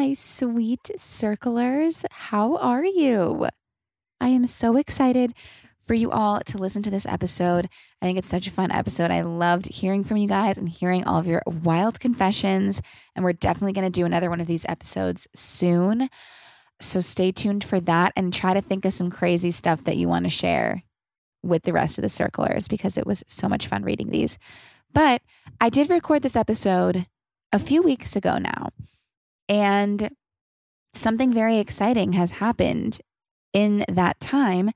My sweet circlers. How are you? I am so excited for you all to listen to this episode. I think it's such a fun episode. I loved hearing from you guys and hearing all of your wild confessions. And we're definitely going to do another one of these episodes soon. So stay tuned for that and try to think of some crazy stuff that you want to share with the rest of the circlers because it was so much fun reading these. But I did record this episode a few weeks ago now. And something very exciting has happened in that time.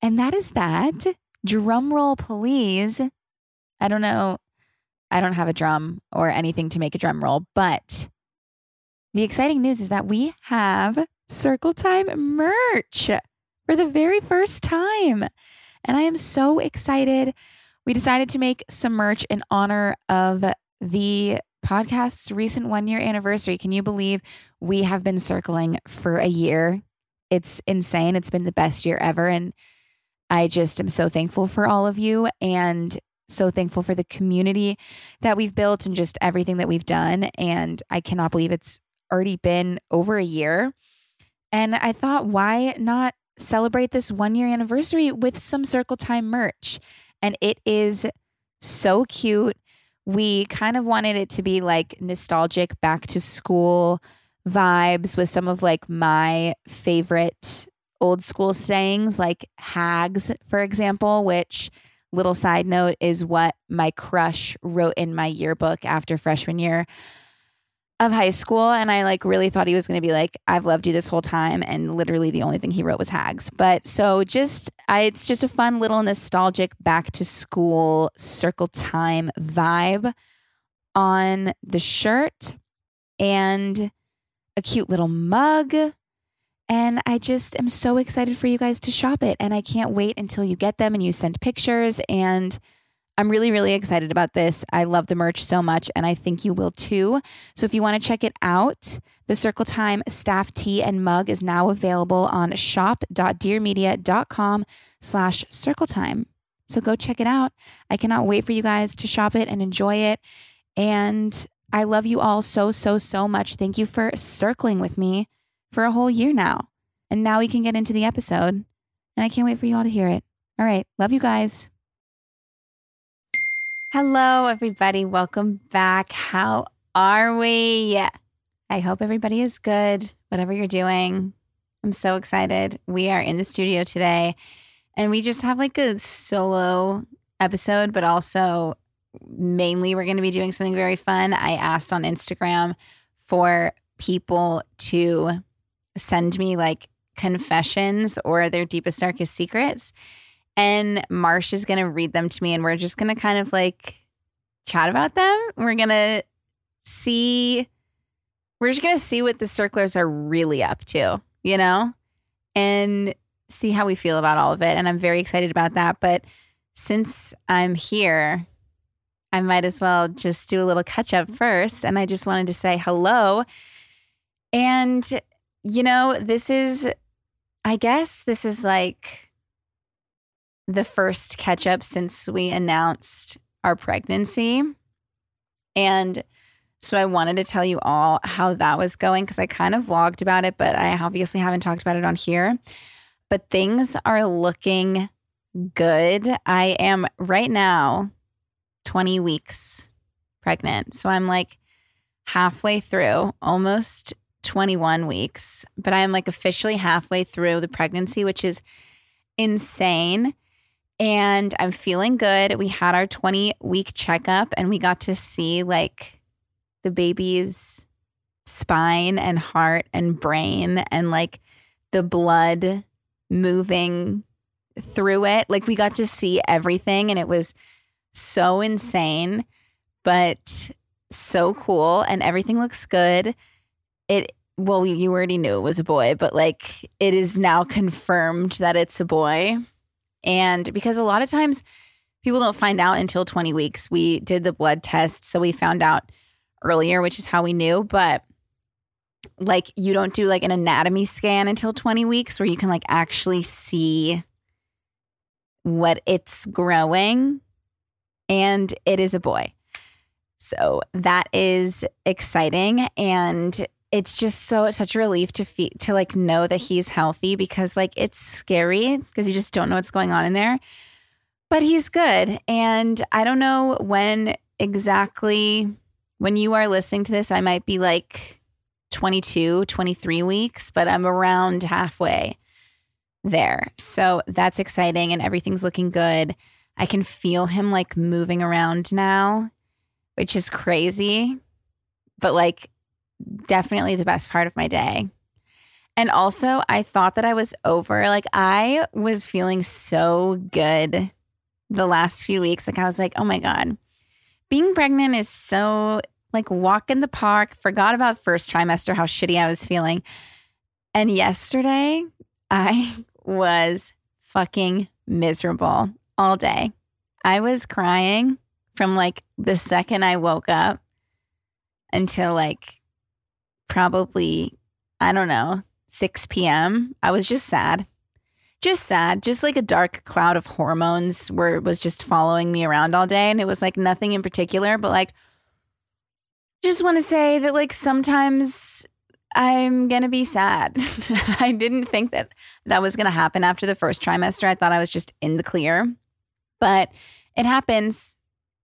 And that is that, drum roll, please. I don't know. I don't have a drum or anything to make a drum roll, but the exciting news is that we have Circle Time merch for the very first time. And I am so excited. We decided to make some merch in honor of the podcast's recent one year anniversary. Can you believe we have been circling for a year? It's insane. It's been the best year ever. And I just am so thankful for all of you and so thankful for the community that we've built and just everything that we've done. And I cannot believe it's already been over a year. And I thought, why not celebrate this one year anniversary with some Circle Time merch? And it is so cute we kind of wanted it to be like nostalgic back to school vibes with some of like my favorite old school sayings like hags for example which little side note is what my crush wrote in my yearbook after freshman year of high school and I like really thought he was going to be like I've loved you this whole time and literally the only thing he wrote was hags. But so just I it's just a fun little nostalgic back to school circle time vibe on the shirt and a cute little mug and I just am so excited for you guys to shop it and I can't wait until you get them and you send pictures and I'm really, really excited about this. I love the merch so much, and I think you will too. So if you want to check it out, the Circle Time staff tee and mug is now available on shop.dearmedia.com slash circle time. So go check it out. I cannot wait for you guys to shop it and enjoy it. And I love you all so, so, so much. Thank you for circling with me for a whole year now. And now we can get into the episode. And I can't wait for you all to hear it. All right. Love you guys. Hello, everybody. Welcome back. How are we? I hope everybody is good, whatever you're doing. I'm so excited. We are in the studio today and we just have like a solo episode, but also mainly we're going to be doing something very fun. I asked on Instagram for people to send me like confessions or their deepest, darkest secrets and Marsh is going to read them to me and we're just going to kind of like chat about them. We're going to see we're just going to see what the circlers are really up to, you know? And see how we feel about all of it and I'm very excited about that, but since I'm here, I might as well just do a little catch up first and I just wanted to say hello And, you know, this is, I guess, this is like the first catch up since we announced our pregnancy. And so I wanted to tell you all how that was going because I kind of vlogged about it, but I obviously haven't talked about it on here. But things are looking good. I am right now 20 weeks pregnant. So I'm like halfway through, almost 21 weeks, but I am like officially halfway through the pregnancy, which is insane. And I'm feeling good. We had our 20 week checkup and we got to see like the baby's spine and heart and brain and like the blood moving through it. Like we got to see everything and it was so insane, but so cool and everything looks good. It well, you already knew it was a boy, but like it is now confirmed that it's a boy. And because a lot of times people don't find out until 20 weeks. We did the blood test, so we found out earlier, which is how we knew, but like you don't do like an anatomy scan until 20 weeks where you can like actually see what it's growing and it is a boy. So that is exciting and it's just so such a relief to feel to like know that he's healthy because like it's scary because you just don't know what's going on in there. But he's good and I don't know when exactly when you are listening to this I might be like 22, 23 weeks, but I'm around halfway there. So that's exciting and everything's looking good. I can feel him like moving around now, which is crazy, but like definitely the best part of my day. And also, I thought that I was over. Like, I was feeling so good the last few weeks. Like, I was like, oh my God, being pregnant is so like walk in the park, forgot about first trimester, how shitty I was feeling. And yesterday, I was fucking miserable all day. I was crying from like the second I woke up until like probably, I don't know, 6 p.m. I was just sad. Just sad, just like a dark cloud of hormones where it was just following me around all day. And it was like nothing in particular, but like, just want to say that like sometimes I'm going to be sad. I didn't think that that was going to happen after the first trimester. I thought I was just in the clear, but it happens.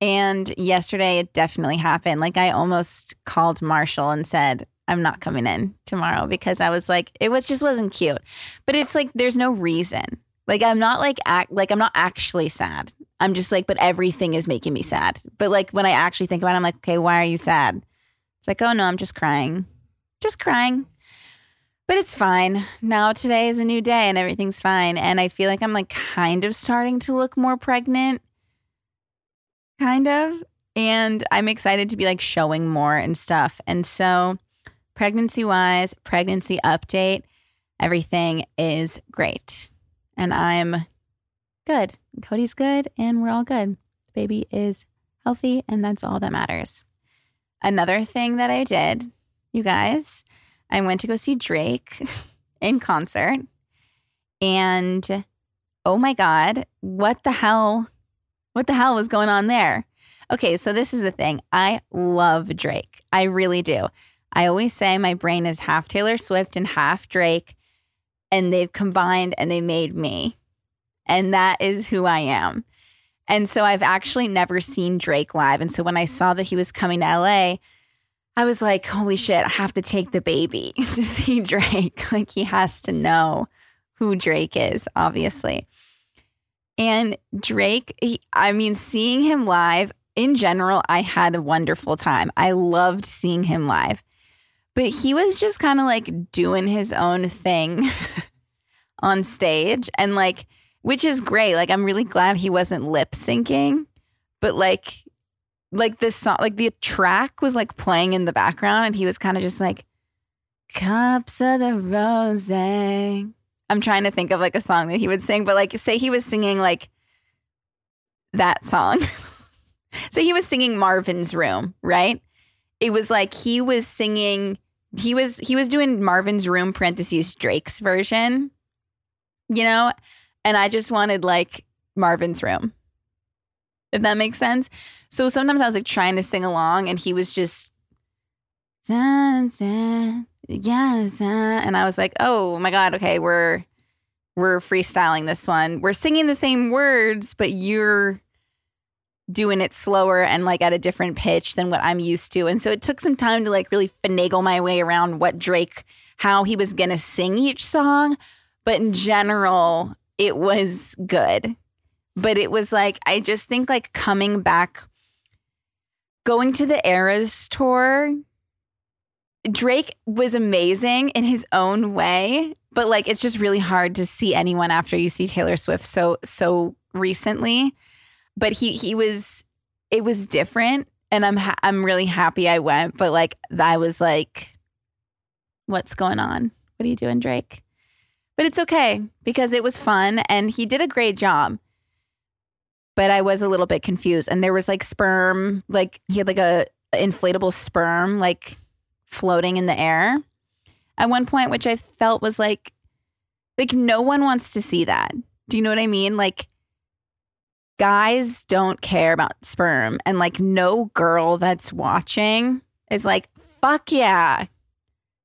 And yesterday it definitely happened. Like I almost called Marshall and said, I'm not coming in tomorrow because I was like, it was just wasn't cute. But it's like, there's no reason. Like I'm not like act like I'm not actually sad. I'm just like, but everything is making me sad. But like when I actually think about it, I'm like, okay, why are you sad? It's like, oh no, I'm just crying just crying. But it's fine. Now today is a new day and everything's fine. And I feel like I'm like kind of starting to look more pregnant. Kind of. And I'm excited to be like showing more and stuff. And so, pregnancy wise, pregnancy update, everything is great. And I'm good. Cody's good and we're all good. Baby is healthy and that's all that matters. Another thing that I did you guys. I went to go see Drake in concert. And oh my God, what the hell? What the hell was going on there? Okay, so this is the thing. I love Drake. I really do. I always say my brain is half Taylor Swift and half Drake, and they've combined and they made me. And that is who I am. And so I've actually never seen Drake live. And so when I saw that he was coming to LA, I was like, holy shit, I have to take the baby to see Drake. Like, he has to know who Drake is, obviously. And Drake, he, I mean, seeing him live in general, I had a wonderful time. I loved seeing him live. But he was just kind of like doing his own thing on stage and like, which is great. Like, I'm really glad he wasn't lip syncing, but like, like this song, like the track was like playing in the background, and he was kind of just like, "Cups of the rose." I'm trying to think of like a song that he would sing, but like say he was singing like that song. so he was singing Marvin's Room, right? It was like he was singing he was he was doing Marvin's Room parentheses Drake's version, you know, and I just wanted like Marvin's Room. If that makes sense. So sometimes I was like trying to sing along, and he was just yeah, and I was like, oh my god, okay, we're we're freestyling this one. We're singing the same words, but you're doing it slower and like at a different pitch than what I'm used to. And so it took some time to like really finagle my way around what Drake, how he was going to sing each song. But in general, it was good. But it was like, I just think like coming back, going to the Eras tour, Drake was amazing in his own way. But like, it's just really hard to see anyone after you see Taylor Swift so, so recently but he he was it was different and I'm ha- I'm really happy I went, but like I was like what's going on? What are you doing, Drake? But it's okay because it was fun and he did a great job. But I was a little bit confused and there was like sperm, like he had like a inflatable sperm like floating in the air at one point which I felt was like like no one wants to see that. Do you know what I mean? Like guys don't care about sperm and like no girl that's watching is like fuck yeah.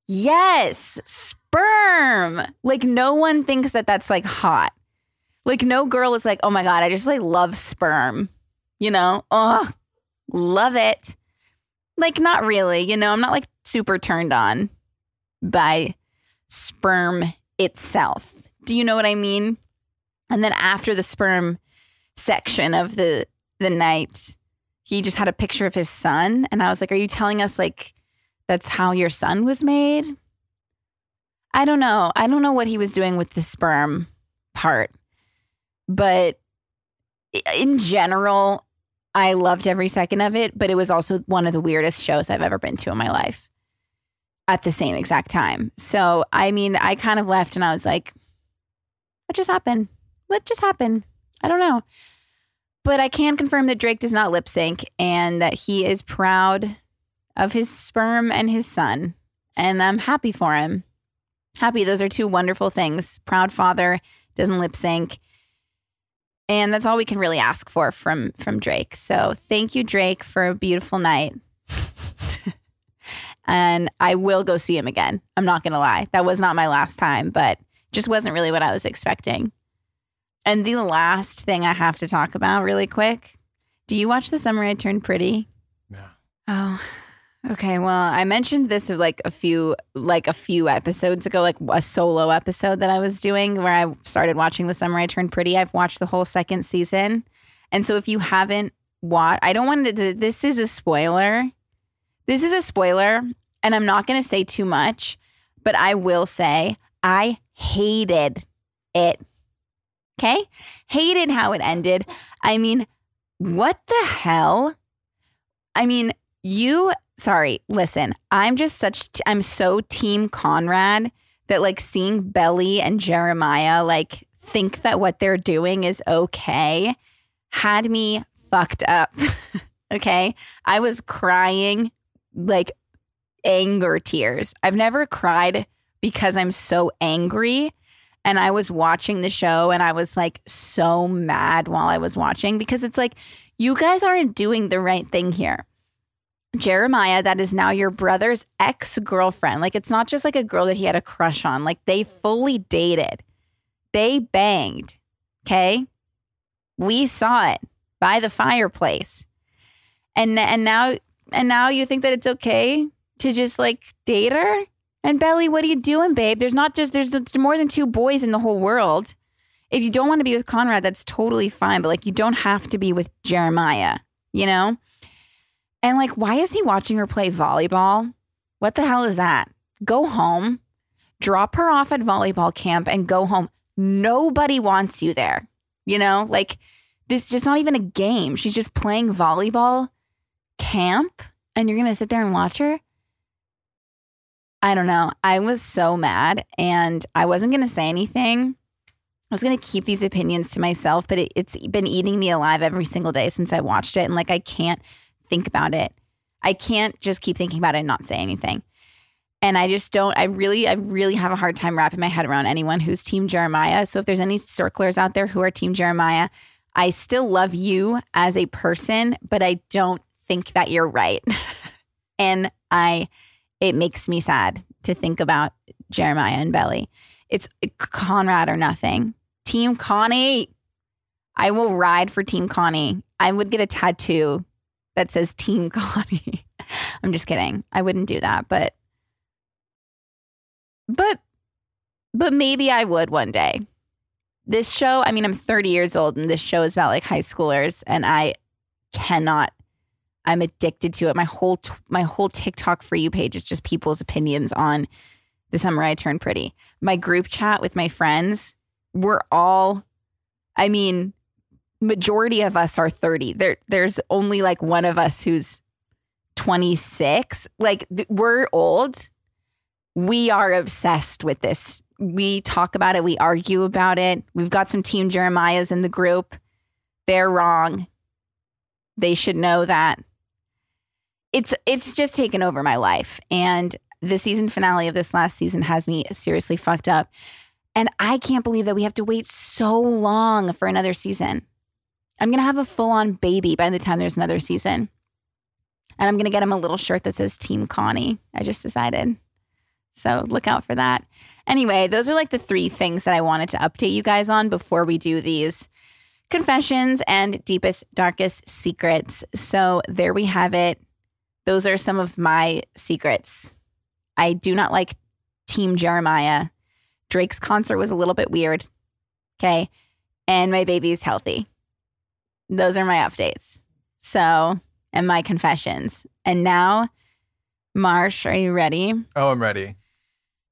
Yes sperm. Like no one thinks that that's like hot. Like no girl is like oh my god i just like love sperm you know? Oh love it. Like not really you know? I'm not like super turned on by sperm itself. Do you know what i mean? And then after the sperm section of the the night, he just had a picture of his son, and I was like, "Are you telling us like that's how your son was made?" I don't know. I don't know what he was doing with the sperm part, but in general, I loved every second of it. But it was also one of the weirdest shows I've ever been to in my life at the same exact time. So, I mean, I kind of left and I was like, what just happened? What just happened? I don't know. But I can confirm that Drake does not lip sync and that he is proud of his sperm and his son. And I'm happy for him. Happy. Those are two wonderful things. Proud father doesn't lip sync. And that's all we can really ask for from from Drake. So thank you, Drake, for a beautiful night. and I will go see him again. I'm not gonna lie. That was not my last time, but just wasn't really what I was expecting. And the last thing I have to talk about really quick. Do you watch The Summer I Turned Pretty? No. Oh. Okay, well, I mentioned this like a few like a few episodes ago, like a solo episode that I was doing where I started watching The Summer I Turned Pretty. I've watched the whole second season. And so if you haven't watched, I don't want to this is a spoiler. This is a spoiler, and I'm not going to say too much, but I will say I hated it. Okay. Hated how it ended. I mean, what the hell? I mean, you, sorry, listen, I'm just such, t- I'm so team Conrad that like seeing Belly and Jeremiah like think that what they're doing is okay had me fucked up. okay. I was crying like anger tears. I've never cried because I'm so angry and I was watching the show and I was like so mad while I was watching because it's like, you guys aren't doing the right thing here. Jeremiah, that is now your brother's ex girlfriend. Like, it's not just like a girl that he had a crush on. Like, they fully dated, they banged. Okay. We saw it by the fireplace. And, and now, and now you think that it's okay to just like date her? And Belly, what are you doing, babe? There's not just there's more than two boys in the whole world. If you don't want to be with Conrad, that's totally fine, but like you don't have to be with Jeremiah, you know? And like why is he watching her play volleyball? What the hell is that? Go home. Drop her off at volleyball camp and go home. Nobody wants you there. You know? Like this is just not even a game. She's just playing volleyball camp and you're going to sit there and watch her? I don't know. I was so mad and I wasn't going to say anything. I was going to keep these opinions to myself, but it, it's been eating me alive every single day since I watched it. And like, I can't think about it. I can't just keep thinking about it and not say anything. And I just don't, I really, I really have a hard time wrapping my head around anyone who's Team Jeremiah. So if there's any circlers out there who are Team Jeremiah, I still love you as a person, but I don't think that you're right. and I, it makes me sad to think about Jeremiah and Belly. It's Conrad or nothing. Team Connie. I will ride for Team Connie. I would get a tattoo that says Team Connie. I'm just kidding. I wouldn't do that, but but but maybe I would one day. This show, I mean, I'm 30 years old and this show is about like high schoolers and I cannot I'm addicted to it. My whole t- my whole TikTok for you page is just people's opinions on the summer I turned pretty. My group chat with my friends, we're all I mean, majority of us are 30. There there's only like one of us who's 26. Like th- we're old. We are obsessed with this. We talk about it, we argue about it. We've got some team Jeremiahs in the group. They're wrong. They should know that. It's it's just taken over my life and the season finale of this last season has me seriously fucked up. And I can't believe that we have to wait so long for another season. I'm going to have a full on baby by the time there's another season. And I'm going to get him a little shirt that says Team Connie. I just decided. So look out for that. Anyway, those are like the three things that I wanted to update you guys on before we do these confessions and deepest, darkest secrets. So there we have it. Those are some of my secrets. I do not like Team Jeremiah. Drake's concert was a little bit weird. Okay. And my baby is healthy those are my updates. So, and my confessions. And now, Marsh, are you ready? Oh, I'm ready.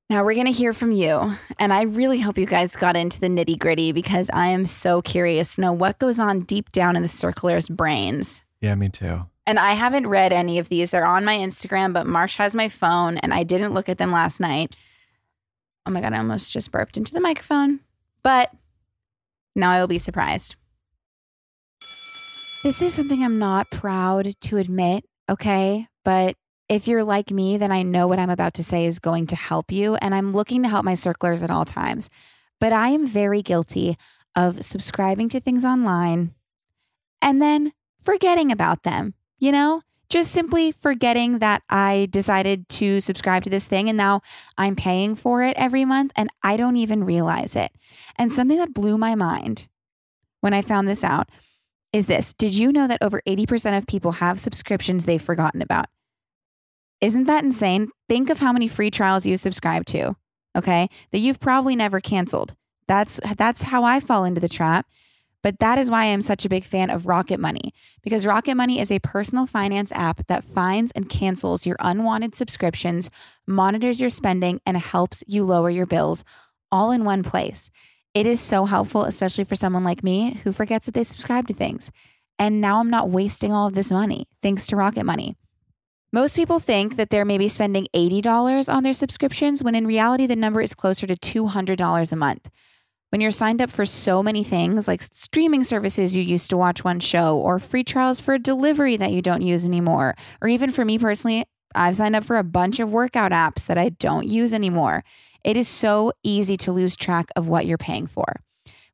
Now we're going to hear from you. And I really hope you guys got into the nitty gritty because I am so curious to know what goes on deep down in the circlers' brains. Yeah, me too. And I haven't read any of these. They're on my Instagram, but Marsh has my phone and I didn't look at them last night. Oh my God, I almost just burped into the microphone. But now I will be surprised. This is something I'm not proud to admit, okay? But if you're like me, then I know what I'm about to say is going to help you. And I'm looking to help my circlers at all times. But I am very guilty of subscribing to things online and then forgetting about them, you know? Just simply forgetting that I decided to subscribe to this thing and now I'm paying for it every month and I don't even realize it. And something that blew my mind when I found this out is this Did you know that over 80% of people have subscriptions they've forgotten about? Isn't that insane? Think of how many free trials you subscribe to, okay? That you've probably never canceled. That's that's how I fall into the trap. But that is why I'm such a big fan of Rocket Money because Rocket Money is a personal finance app that finds and cancels your unwanted subscriptions, monitors your spending, and helps you lower your bills all in one place. It is so helpful, especially for someone like me who forgets that they subscribe to things. And now I'm not wasting all of this money thanks to Rocket Money. Most people think that they're maybe spending $80 on their subscriptions when in reality the number is closer to $200 a month. When you're signed up for so many things like streaming services you used to watch one show, or free trials for a delivery that you don't use anymore, or even for me personally, I've signed up for a bunch of workout apps that I don't use anymore. It is so easy to lose track of what you're paying for.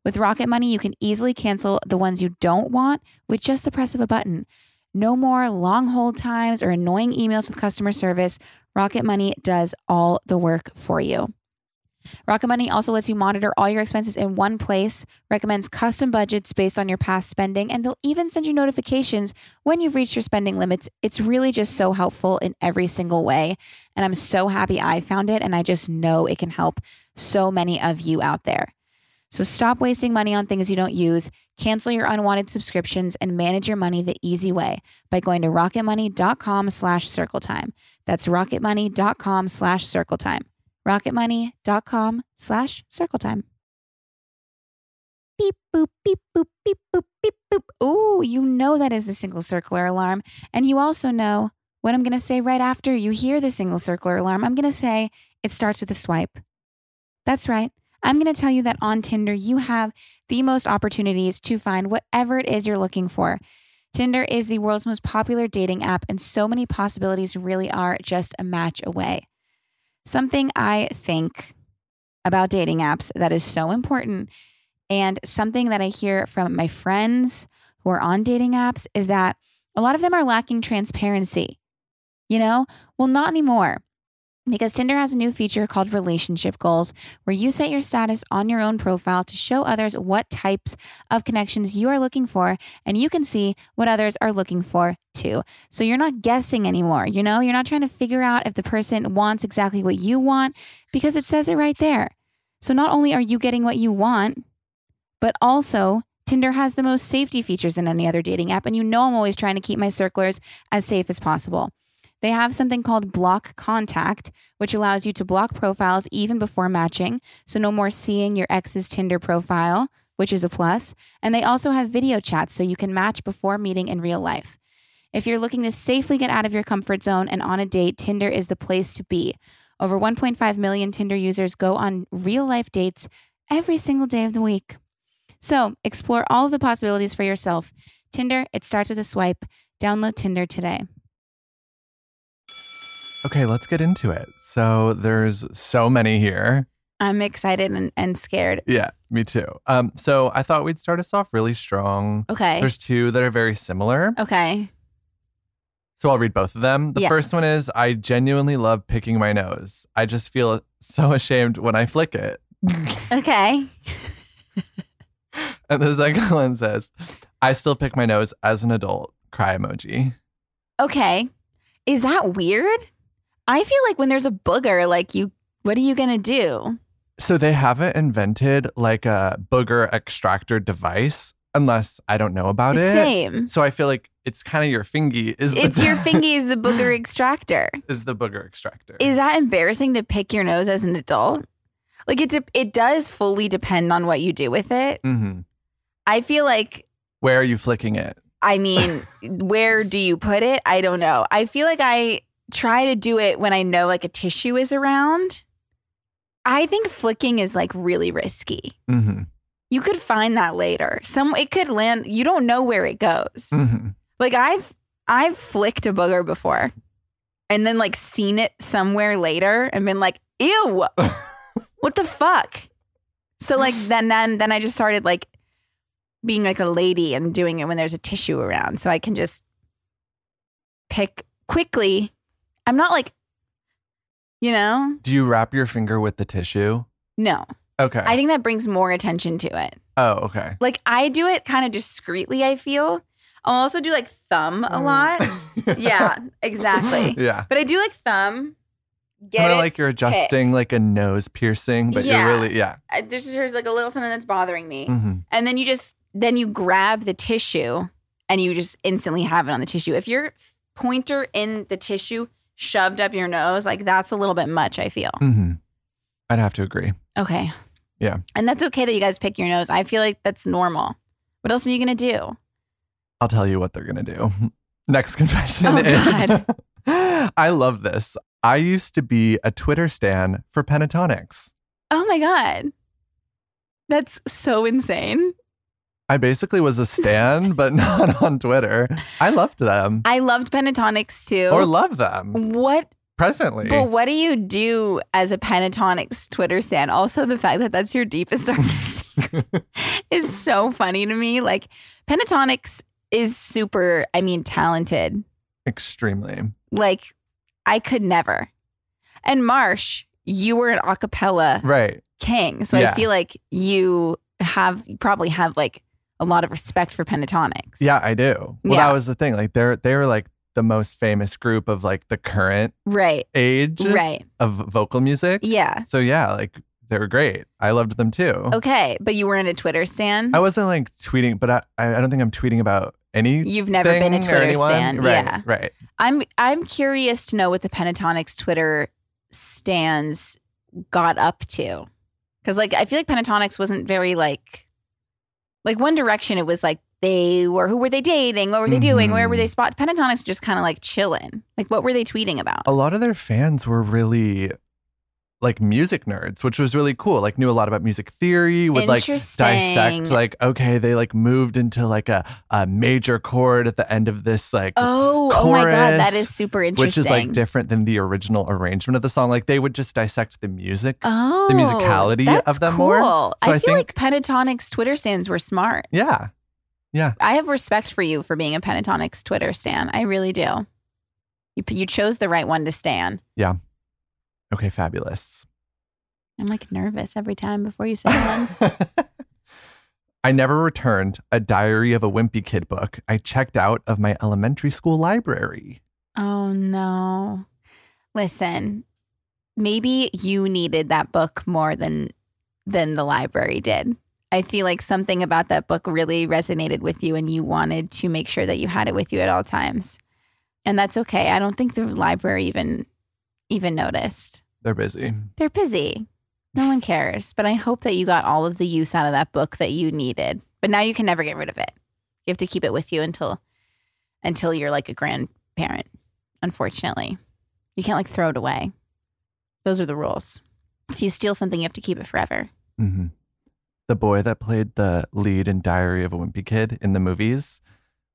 With Rocket Money, you can easily cancel the ones you don't want with just the press of a button. No more long hold times or annoying emails with customer service. Rocket Money does all the work for you. Rocket Money also lets you monitor all your expenses in one place, recommends custom budgets based on your past spending, and they'll even send you notifications when you've reached your spending limits. It's really just so helpful in every single way. And I'm so happy I found it, and I just know it can help so many of you out there. So stop wasting money on things you don't use, cancel your unwanted subscriptions, and manage your money the easy way by going to rocketmoney.com slash circle time. That's rocketmoney.com slash circle time rocketmoney.com slash circle time. Beep boop, beep boop, beep boop, beep boop. Ooh, you know that is the single circular alarm. And you also know what I'm going to say right after you hear the single circular alarm. I'm going to say it starts with a swipe. That's right. I'm going to tell you that on Tinder, you have the most opportunities to find whatever it is you're looking for. Tinder is the world's most popular dating app, and so many possibilities really are just a match away. Something I think about dating apps that is so important and something that I hear from my friends who are on dating apps is that a lot of them are lacking transparency. You know, well, not anymore. Because Tinder has a new feature called relationship goals, where you set your status on your own profile to show others what types of connections you are looking for, and you can see what others are looking for too. So you're not guessing anymore. You know, you're not trying to figure out if the person wants exactly what you want because it says it right there. So not only are you getting what you want, but also Tinder has the most safety features than any other dating app. And you know, I'm always trying to keep my circlers as safe as possible. They have something called block contact, which allows you to block profiles even before matching. So, no more seeing your ex's Tinder profile, which is a plus. And they also have video chats so you can match before meeting in real life. If you're looking to safely get out of your comfort zone and on a date, Tinder is the place to be. Over 1.5 million Tinder users go on real life dates every single day of the week. So, explore all the possibilities for yourself. Tinder, it starts with a swipe. Download Tinder today. Okay, let's get into it. So there's so many here. I'm excited and, and scared. Yeah, me too. Um, so I thought we'd start us off really strong. Okay. There's two that are very similar. okay. So I'll read both of them. The Yeah. first one is I genuinely love picking my nose. I just feel so ashamed when I flick it. Okay. And the second one says, I still pick my nose as an adult. Cry emoji. Okay. Is that weird? I feel like when there's a booger, like you, what are you going to do? So they haven't invented like a booger extractor device unless I don't know about it. Same. So I feel like it's kind of your fingy is It's the your fingy is the booger extractor. is the booger extractor. Is that embarrassing to pick your nose as an adult? Like it, de- it does fully depend on what you do with it. hmm I feel like, Where are you flicking it? I mean, where do you put it? I don't know. I feel like I try to do it when I know like a tissue is around. I think flicking is like really risky. hmm You could find that later. Some it could land. You don't know where it goes. hmm Like I've I've flicked a booger before, and then like seen it somewhere later and been like, "Ew, what the fuck?" So like then then then I just started like being like a lady and doing it when there's a tissue around, so I can just pick quickly. I'm not like, you know, Do you wrap your finger with the tissue? no. Okay. I think that brings more attention to it. oh, okay. Like I do it kind of discreetly, I feel. I'll also do like thumb a lot. yeah, exactly. Yeah. But I do like thumb. Get Kind of like you're adjusting like a nose piercing, but Yeah. you're really yeah. There's there's like a little something that's bothering me. hmm And then you just then you grab the tissue and you just instantly have it on the tissue. If your pointer in the tissue shoved up your nose, like that's a little bit much, I feel. Mm-hmm. I'd have to agree. Okay. Yeah. And that's okay that you guys pick your nose. I feel like that's normal. What else are you gonna do? I'll tell you what they're gonna do. Next confession Oh, is I love this. I used to be a Twitter stan for Pentatonix. Oh my god. That's so insane. I basically was a stan, but not on Twitter. I loved them I loved Pentatonix too. or love them what presently. But what do you do as a Pentatonix Twitter stan? Also, the fact that that's your deepest darkest secret is so funny to me. Like Pentatonix is super, I mean, talented. Extremely. Like I could never. And Marsh, you were an a cappella Right. king, so Yeah. I feel like you have you probably have like a lot of respect for Pentatonix. Yeah, I do. Well, Yeah. that was the thing. Like they're they were like the most famous group of like the current Right. age Right. of vocal music. Yeah. So yeah, like they were great. I loved them too. Okay. But you were in a Twitter stan? I wasn't like tweeting, but I, I don't think I'm tweeting about any. You've never been a Twitter anyone. stan. Right, Yeah. Right. I'm I'm curious to know what the Pentatonix Twitter stands got up to. Cause like I feel like Pentatonix wasn't very like like One Direction, it was like they were who were they dating? What were they doing? Where were they mm-hmm. spot? Pentatonix just kind of like chilling. Like what were they tweeting about? A lot of their fans were really like music nerds, which was really cool. Like knew a lot about music theory, would like dissect like, okay, they like moved into like a, a major chord at the end of this like Oh, oh my god, that is super interesting. which is like different than the original arrangement of the song. Like they would just dissect the music. Oh, the musicality of them cool. more. So I, I feel like think- Pentatonix Twitter stands were smart. Yeah. Yeah. I have respect for you for being a Pentatonix Twitter stan. I really do. You you chose the right one to stan. Okay, fabulous. I'm like nervous every time before you say one. I never returned a Diary of a Wimpy Kid book I checked out of my elementary school library. oh no. Listen, maybe you needed that book more than than the library did. I feel like something about that book really resonated with you and you wanted to make sure that you had it with you at all times. And that's okay. I don't think the library even even noticed. They're busy. They're busy. No one cares. But I hope that you got all of the use out of that book that you needed. But now you can never get rid of it. You have to keep it with you until until you're like a grandparent. Unfortunately, you can't like throw it away. Those are the rules. If you steal something, you have to keep it forever. hmm The boy that played the lead in Diary of a Wimpy Kid in the movies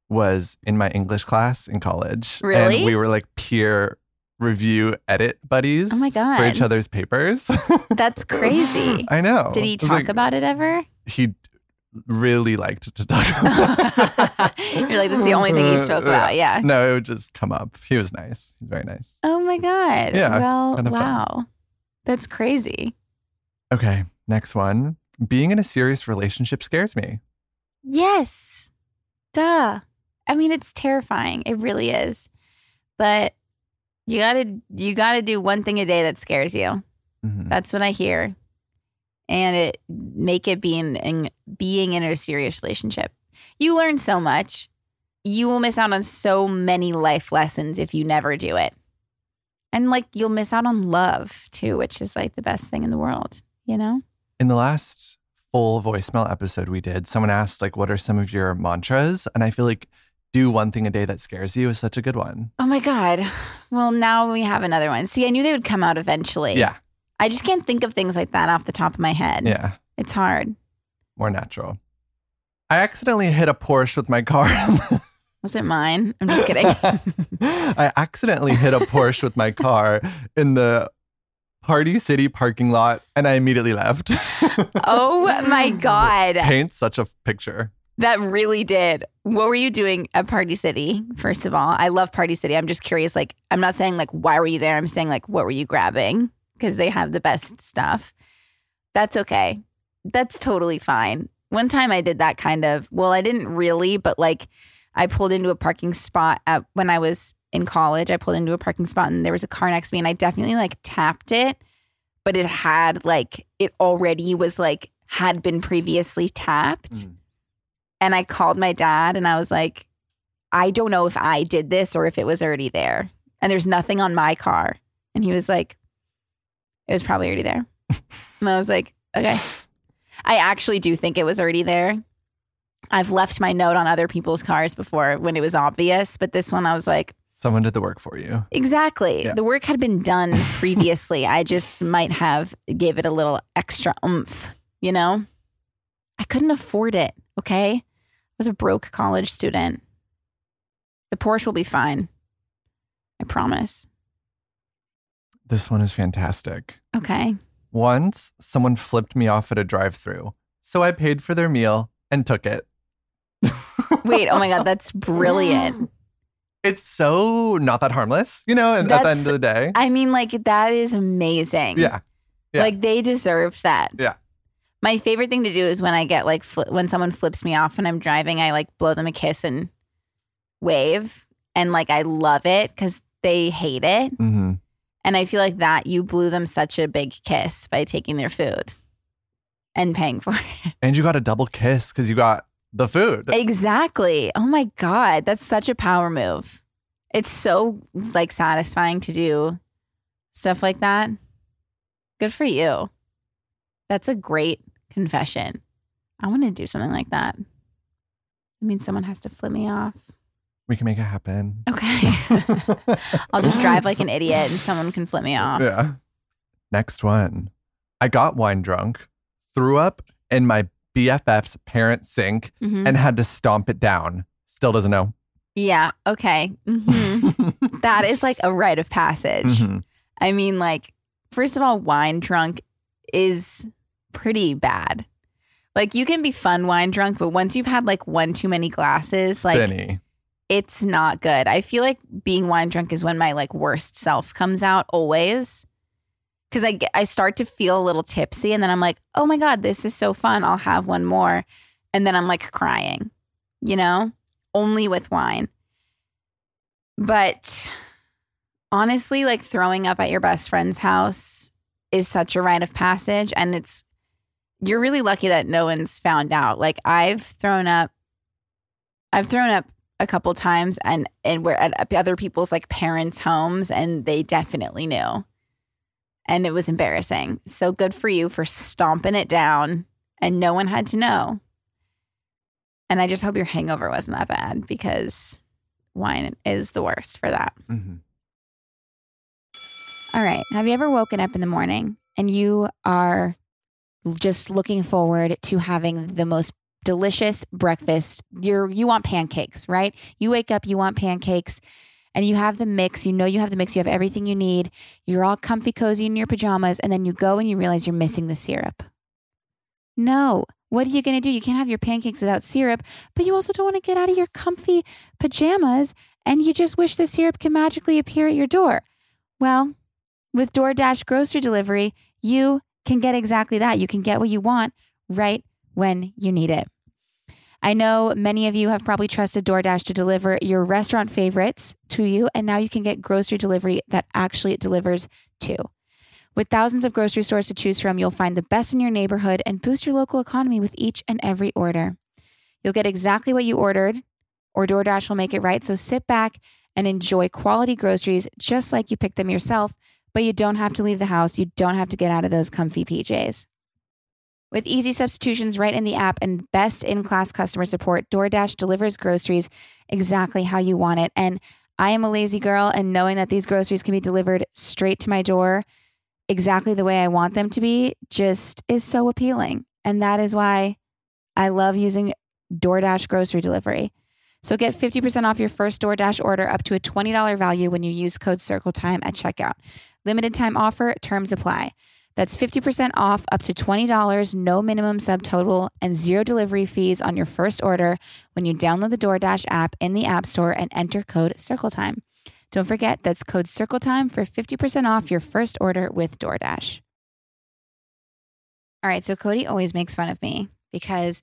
was in my English class in college. Really? And we were like peer review edit buddies Oh my god, for each other's papers. that's crazy. I know. Did he talk like- about it ever? He really liked to talk about it. You're like, that's the only thing he spoke about. Yeah. No, it would just come up. He was nice. He's very nice. Oh my god. Yeah, Well, kind of fun. wow. That's crazy. Okay, next one. Being in a serious relationship scares me. Yes. Duh. I mean, it's terrifying. It really is. But you gotta you gotta do one thing a day that scares you. Mhm. That's what I hear. And it make it being in being in a serious relationship. You learn so much. You will miss out on so many life lessons if you never do it. And like you'll miss out on love too, which is like the best thing in the world, you know? In the last full voicemail episode we did, someone asked like what are some of your mantras? And I feel like do one thing a day that scares you is such a good one. Oh my God. Well, now we have another one. See, I knew they would come out eventually. Yeah. I just can't think of things like that off the top of my head. Yeah. It's hard. More natural. I accidentally hit a Porsche with my car. Was it mine? I'm just kidding. I accidentally hit a Porsche with my car in the Party City parking lot and I immediately left. oh my God. Paints such a picture. That really did. What were you doing at Party City, first of all? I love Party City. I'm just curious. Like, I'm not saying, like, why were you there? I'm saying, like, what were you grabbing? Because they have the best stuff. That's okay. That's totally fine. One time I did that kind of, well, I didn't really, but like, I pulled into a parking spot at, when I was in college. I pulled into a parking spot and there was a car next to me and I definitely like tapped it, but it had like, it already was like, had been previously tapped. Mm. And I called my dad and I was like, I don't know if I did this or if it was already there. And there's nothing on my car. And he was like, it was probably already there. and I was like, okay. I actually do think it was already there. I've left my note on other people's cars before when it was obvious, but this one I was like, Someone did the work for you. exactly. Yeah. The work had been done previously. I just might have gave it a little extra oomph, you know? I couldn't afford it, okay? I was a broke college student. The Porsche will be fine. I promise. This one is fantastic. Okay. Once, someone flipped me off at a drive through. So I paid for their meal and took it. Wait, oh my God, that's brilliant. It's so not that harmless, you know, and at the end of the day. I mean, like, that is amazing. yeah. yeah. Like, they deserved that. Yeah. My favorite thing to do is when I get like, fli when someone flips me off when I'm driving, I like blow them a kiss and wave. And like, I love it because they hate it. hmm And I feel like that you blew them such a big kiss by taking their food and paying for it. And you got a double kiss because you got the food. Exactly. Oh my God. That's such a power move. It's so like satisfying to do stuff like that. Good for you. That's a great confession. I want to do something like that. I mean, someone has to flip me off. We can make it happen. Okay. I'll just drive like an idiot and someone can flip me off. Yeah. Next one. I got wine drunk, threw up in my BFF's parent sink, Mhm. and had to stomp it down. Still doesn't know. yeah. Okay. hmm that is like a rite of passage. Mhm. I mean, like, first of all, wine drunk is pretty bad. Like, you can be fun wine drunk, but once you've had like one too many glasses, like, Benny. it's not good. I feel like being wine drunk is when my like worst self comes out always. Cause I get, I start to feel a little tipsy and then I'm like, oh my God, this is so fun. I'll have one more. And then I'm like crying, you know, only with wine. But honestly, like throwing up at your best friend's house is such a rite of passage. And it's, you're really lucky that no one's found out. Like I've thrown up, I've thrown up a couple times and and we're at other people's like parents' homes and they definitely knew. And it was embarrassing. So good for you for stomping it down and no one had to know. And I just hope your hangover wasn't that bad because wine is the worst for that. Mhm. All right. Have you ever woken up in the morning and you are just looking forward to having the most delicious breakfast? You're you want pancakes, right? You wake up, you want pancakes, and you have the mix. You know you have the mix. You have everything you need. You're all comfy, cozy in your pajamas, and then you go and you realize you're missing the syrup. No. What are you going to do? You can't have your pancakes without syrup, but you also don't want to get out of your comfy pajamas and you just wish the syrup can magically appear at your door. Well, with DoorDash grocery delivery, you can get exactly that. You can get what you want right when you need it. I know many of you have probably trusted DoorDash to deliver your restaurant favorites to you, and now you can get grocery delivery that actually it delivers too. With thousands of grocery stores to choose from, you'll find the best in your neighborhood and boost your local economy with each and every order. You'll get exactly what you ordered, or DoorDash will make it right. So sit back and enjoy quality groceries just like you picked them yourself, but you don't have to leave the house. You don't have to get out of those comfy PJs. With easy substitutions right in the app and best in class customer support, DoorDash delivers groceries exactly how you want it. And I am a lazy girl, and knowing that these groceries can be delivered straight to my door exactly the way I want them to be just is so appealing. And that is why I love using DoorDash grocery delivery. So get 50% off your first DoorDash order up to a $20 value when you use code CircleTime at checkout. Limited time offer, terms apply. That's 50% off up to $20, no minimum subtotal, and zero delivery fees on your first order when you download the DoorDash app in the App Store and enter code CircleTime. Don't forget, that's code CircleTime for 50% off your first order with DoorDash. All right, so Cody always makes fun of me because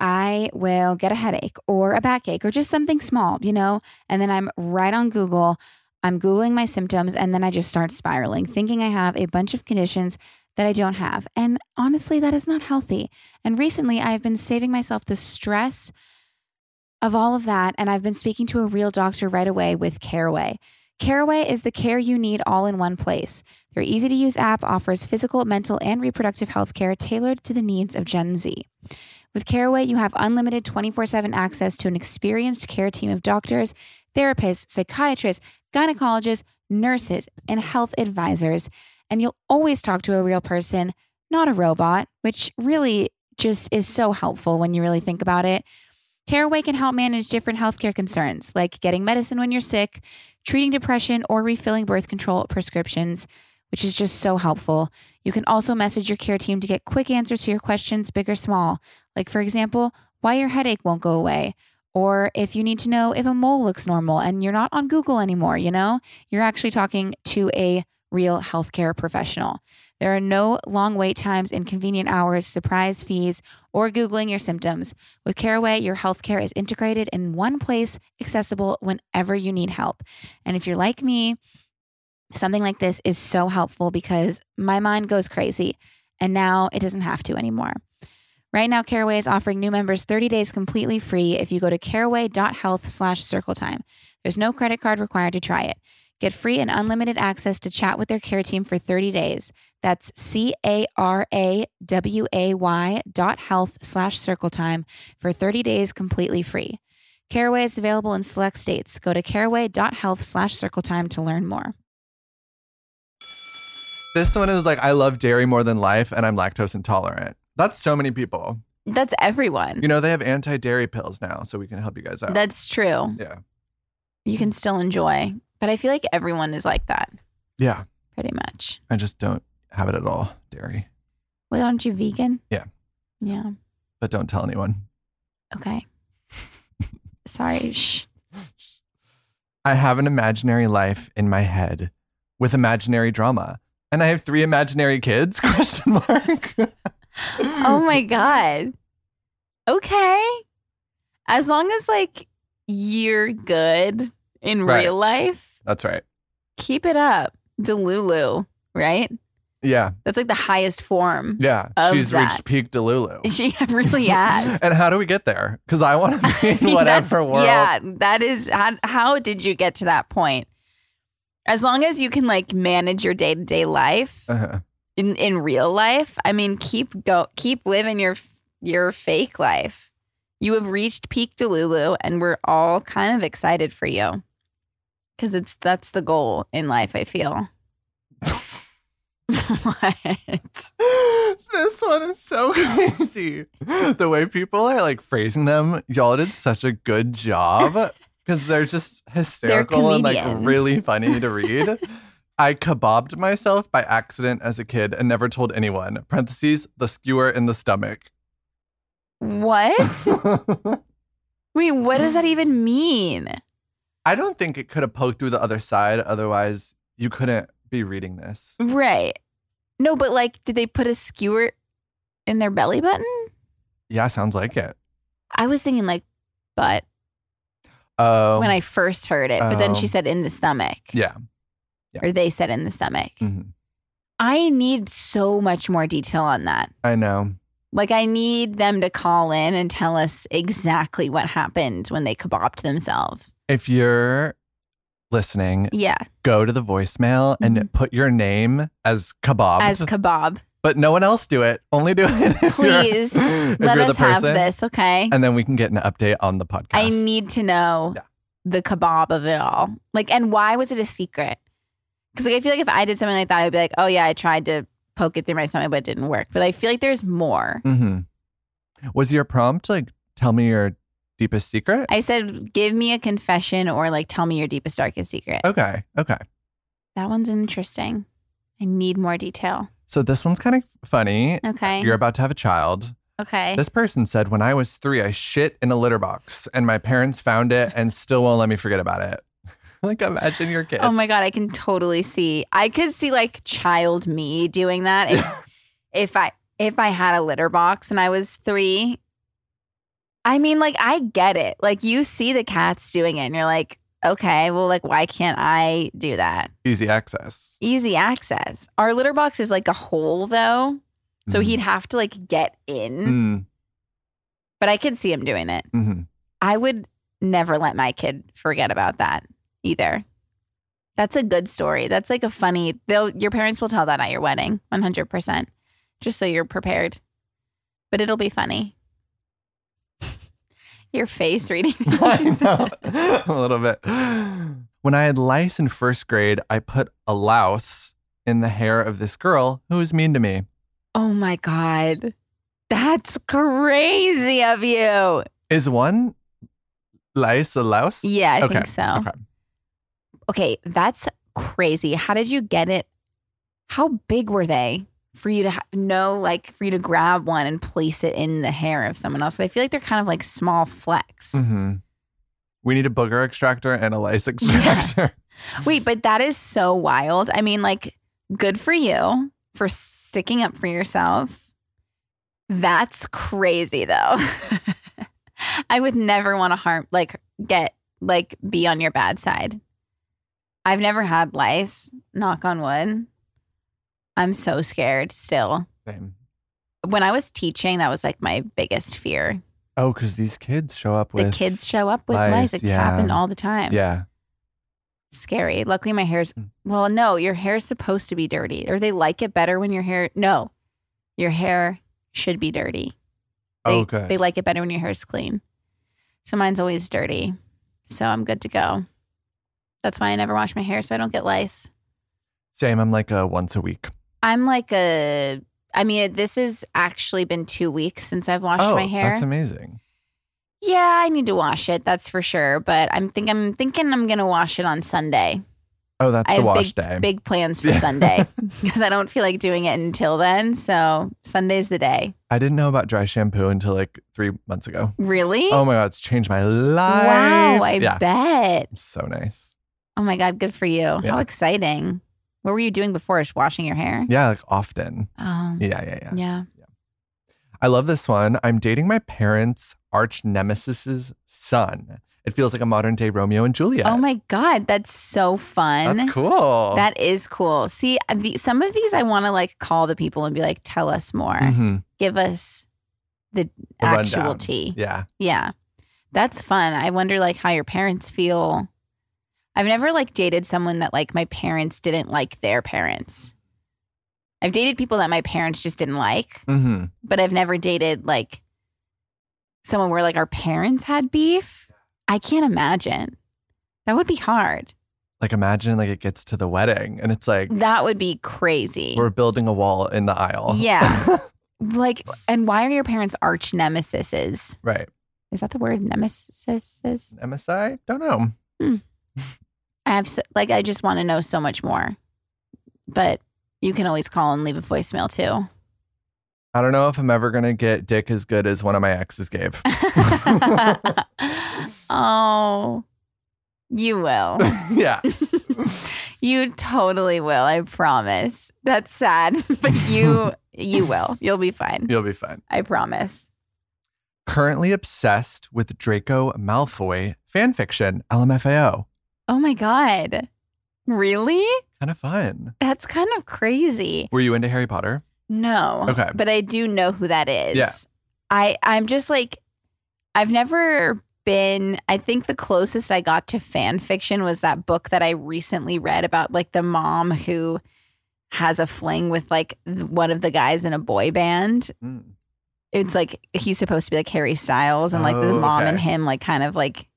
I will get a headache or a backache or just something small, you know, and then I'm right on Google. I'm Googling my symptoms and then I just start spiraling, thinking I have a bunch of conditions that I don't have. And honestly, that is not healthy. And recently, I have been saving myself the stress of all of that. And I've been speaking to a real doctor right away with Caraway. Caraway is the care you need all in one place. Their easy to use app offers physical, mental, and reproductive health care tailored to the needs of Gen Z. With Caraway, you have unlimited 24 7 access to an experienced care team of doctors, therapists, psychiatrists, gynecologists, nurses, and health advisors. And you'll always talk to a real person, not a robot, which really just is so helpful when you really think about it. Caraway can help manage different healthcare concerns like getting medicine when you're sick, treating depression, or refilling birth control prescriptions, which is just so helpful. You can also message your care team to get quick answers to your questions, big or small. Like, for example, why your headache won't go away, or if you need to know if a mole looks normal and you're not on Google anymore, you know, you're actually talking to a real healthcare professional. There are no long wait times, inconvenient hours, surprise fees, or Googling your symptoms. With Caraway, your healthcare is integrated in one place, accessible whenever you need help. And if you're like me, something like this is so helpful because my mind goes crazy, and now it doesn't have to anymore. Right now, Caraway is offering new members 30 days completely free if you go to caraway.health slash circletime. There's no credit card required to try it. Get free and unlimited access to chat with their care team for 30 days. That's C A R A W A Y dot health slash circle time for 30 days completely free. Caraway is available in select states. Go to caraway.health slash circle time to learn more. This one is like, I love dairy more than life and I'm lactose intolerant. That's so many people. That's everyone. You know, they have anti dairy pills now, so we can help you guys out. That's true. yeah. You can still enjoy, but I feel like everyone is like that Yeah. pretty much. I just don't have it at all, dairy. Well, aren't you vegan? Yeah. Yeah. But don't tell anyone. Okay. Sorry. Shh. I have an imaginary life in my head with imaginary drama. And I have three imaginary kids? Question mark. Oh my God. Okay. As long as like you're good in Right. real life, That's right. keep it up. Delulu, right? Yeah. That's like the highest form. Yeah. She's that. reached peak Delulu. She really has. and how do we get there? Because I want to be in whatever world. Yeah, that is how, how did you get to that point? As long as you can like manage your day to day life Uh-huh. In in real life, I mean, keep go keep living your your fake life. You have reached peak Delulu, and we're all kind of excited for you because it's that's the goal in life. I feel. what? this one is so crazy. The way people are like phrasing them, y'all did such a good job because they're just hysterical and like really funny to read. I kebabbed myself by accident as a kid and never told anyone. Parentheses, the skewer in the stomach. What? Wait, what does that even mean? I don't think it could have poked through the other side. Otherwise, you couldn't be reading this. Right. No, but like, did they put a skewer in their belly button? Yeah, sounds like it. I was thinking like butt Oh, when I first heard it, but then she Oh. said in the stomach. yeah. Yeah. Or they said in the stomach. Mhm. I need so much more detail on that. I know. Like, I need them to call in and tell us exactly what happened when they kebabbed themselves. If you're listening, Yeah, go to the voicemail and Mhm. put your name as kebab. as kebab. but no one else do it. Only do it. Please let us have this, okay? And then we can get an update on the podcast. I need to know Yeah. the kebab of it all. Like, and why was it a secret? Because like, I feel like if I did something like that, I'd be like, oh yeah, I tried to poke it through my stomach, but it didn't work. But I feel like there's more. Mm-hmm. Was your prompt like, tell me your deepest secret? I said, give me a confession or like tell me your deepest, darkest secret. okay. Okay. That one's interesting. I need more detail. So this one's kind of funny. Okay. You're about to have a child. okay. This person said, when I was three, I shit in a litter box and my parents found it and still won't let me forget about it. like, imagine your kid. Oh my god, I can totally see. I could see like child me doing that if if I if I had a litter box when I was 3. I mean like I get it. Like you see the cats doing it and you're like, "Okay, well like why can't I do that?" Easy access. Easy access. Our litter box is like a hole though. So Mhm. he'd have to like get in, Mm, but I could see him doing it. mhm. I would never let my kid forget about that either. That's a good story. That's like a funny. They'll your parents will tell that at your wedding, one hundred percent, just so you're prepared. But it'll be funny. your face reading. I know. a little bit. When I had lice in first grade, I put a louse in the hair of this girl who was mean to me. Oh my god, that's crazy of you. Is one lice a louse? Yeah, I okay. think so. Okay. Okay, that's crazy. How did you get it? How big were they for you to ha- know, like, for you to grab one and place it in the hair of someone else? I feel like they're kind of like small flecks. hmm We need a booger extractor and a lice extractor. Wait, but that is so wild. I mean, like, good for you for sticking up for yourself. That's crazy, though. I would never want to harm, like, get, like, be on your bad side. I've never had lice, knock on wood. I'm so scared still. Same. When I was teaching, that was like my biggest fear. Oh, because these kids show up with the kids show up with lice, lice. It yeah. happened all the time. Yeah. scary. Luckily, my hair's Mm. well. No, your hair's supposed to be dirty, or they like it better when your hair. No, your hair should be dirty. They, oh, good. They like it better when your hair's clean. So mine's always dirty. So I'm good to go. That's why I never wash my hair, so I don't get lice. Same. I'm like a once a week I'm like a. I mean, this has actually been two weeks since I've washed oh, my hair. that's amazing. yeah, I need to wash it. That's for sure. But I'm think I'm thinking I'm gonna wash it on Sunday. Oh, that's I the wash big day. big plans for Yeah. Sunday because I don't feel like doing it until then. So Sunday's the day. I didn't know about dry shampoo until like three months ago. Really? Oh my god, it's changed my life. wow! I yeah, bet. so nice. Oh my god, good for you! How exciting! What were you doing before? Just washing your hair? Yeah, like often. Oh, Yeah, yeah, yeah. yeah. I love this one. I'm dating my parents' arch nemesis's son. It feels like a modern day Romeo and Juliet. Oh my god, that's so fun. That's cool. That is cool. See, the, some of these I want to like call the people and be like, tell us more. Mhm. Give us the The actual rundown. tea. Yeah. Yeah. That's fun. I wonder like how your parents feel. I've never like dated someone that like my parents didn't like their parents. I've dated people that my parents just didn't like, hmm but I've never dated like someone where like our parents had beef. I can't imagine. That would be hard. Like imagine like it gets to the wedding and it's like That would be crazy. we're building a wall in the aisle. Yeah. like, and why are your parents arch nemesises? right. Is that the word nemesis? MSI? Don't know. I have so, like I just want to know so much more. But you can always call and leave a voicemail too. I don't know if I'm ever gonna get dick as good as one of my exes gave. oh, you will. yeah. You totally will. I promise. That's sad, but you you will. You'll be fine. You'll be fine. I promise. Currently obsessed with Draco Malfoy fanfiction, LMFAO. Oh my god. Really? Kind of fun. That's kind of crazy. Were you into Harry Potter? No. Okay. But I do know who that is. Yeah. I I'm just like I've never been I think the closest I got to fan fiction was that book that I recently read about like the mom who has a fling with like one of the guys in a boy band. Mm. It's like he's supposed to be like Harry Styles and like the Oh, mom and him like kind of like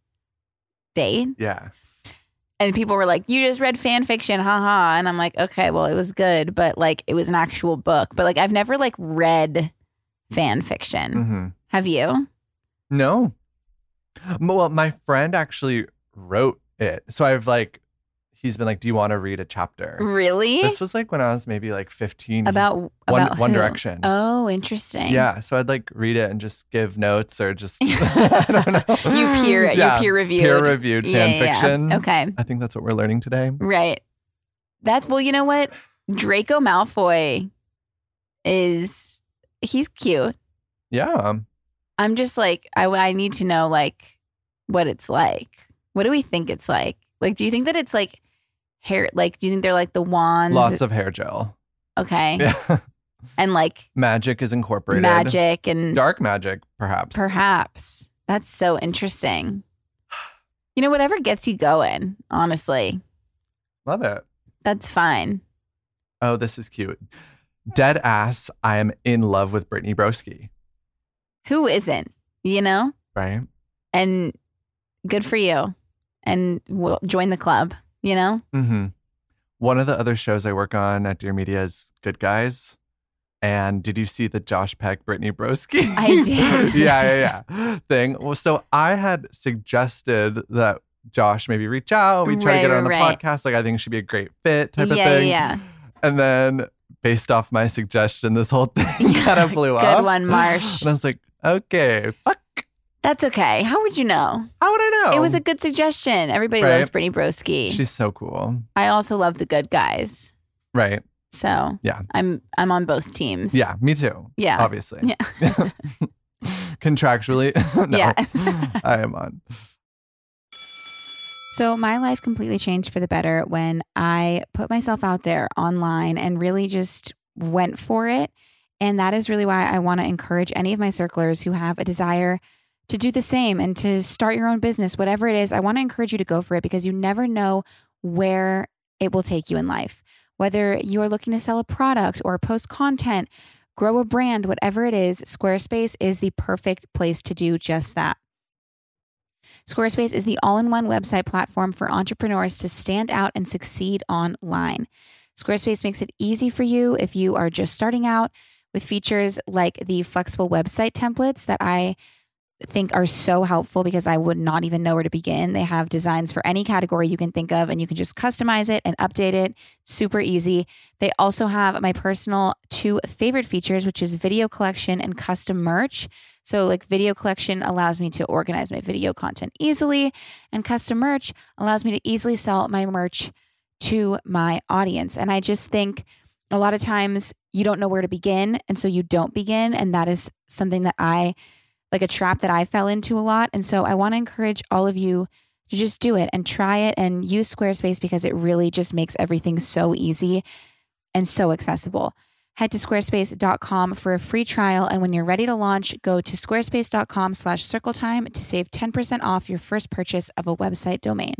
date. Yeah. And people were like, "You just read fan fiction, haha." And I'm like, "Okay, well, it was good, but like it was an actual book." But like I've never like read fan fiction. hmm Have you? No. Well, my friend actually wrote it. So I've like, he's been like, Do you want to read a chapter? Really? This was like when I was maybe like 15. about One, about One who? Direction. Oh, interesting. Yeah. So I'd like read it and just give notes or just, I don't know. you peer Yeah, you peer reviewed. Peer reviewed fan yeah, yeah. fiction. Okay. I think that's what we're learning today. Right. That's well, you know what? Draco Malfoy is he's cute. Yeah. I'm just like I I need to know like what it's like. What do we think it's like? Like do you think that it's like hair like do you think they're like the wands? Lots of hair gel. Okay. Yeah. And like magic is incorporated. magic and Dark magic, perhaps. perhaps. That's so interesting. You know whatever gets you going, honestly. Love it. That's fine. Oh, this is cute. Dead ass, I am in love with Brittany Broski, Who isn't? You know? right? and good for you and we'll join the club you know Mm-hmm. One of the other shows I work on at Dear Media is Good Guys. And did you see the Josh Peck, Brittany Broski? I did. yeah, yeah, yeah. Thing. Well, so I had suggested that Josh maybe reach out. We try to get her on the right. podcast. Like I think she'd be a great fit type of Yeah, thing. yeah, And then based off my suggestion, this whole thing kind of blew good up. Good one marsh And I was like, okay, fuck. That's okay how would you know How would I know? it was a good suggestion everybody Right. loves brittany broski She's so cool. i also love the good guys Right. so Yeah. i'm i'm on both teams Yeah, me too. yeah Obviously. Yeah. Contractually. no, Yeah. I am on. So, my life completely changed for the better when I put myself out there online and really just went for it. And that is really why I want to encourage any of my circlers who have a desire to do the same and to start your own business, whatever it is. I want to encourage you to go for it because you never know where it will take you in life. Whether you are looking to sell a product or post content, grow a brand, whatever it is, Squarespace is the perfect place to do just that. Squarespace is the all in one website platform for entrepreneurs to stand out and succeed online. Squarespace makes it easy for you if you are just starting out with features like the flexible website templates that I think are so helpful because I would not even know where to begin. They have designs for any category you can think of, and you can just customize it and update it. Super easy. They also have my personal two favorite features, which is video collection and custom merch. So, like, video collection allows me to organize my video content easily, and custom merch allows me to easily sell my merch to my audience. And I just think a lot of times you don't know where to begin. And so you don't begin. And that is something that I like a trap that I fell into a lot. And so I want to encourage all of you to just do it and try it and use Squarespace because it really just makes everything so easy and so accessible. Head to squarespace.com for a free trial. And when you're ready to launch, go to squarespace.com slash circletime to save 10% off your first purchase of a website domain.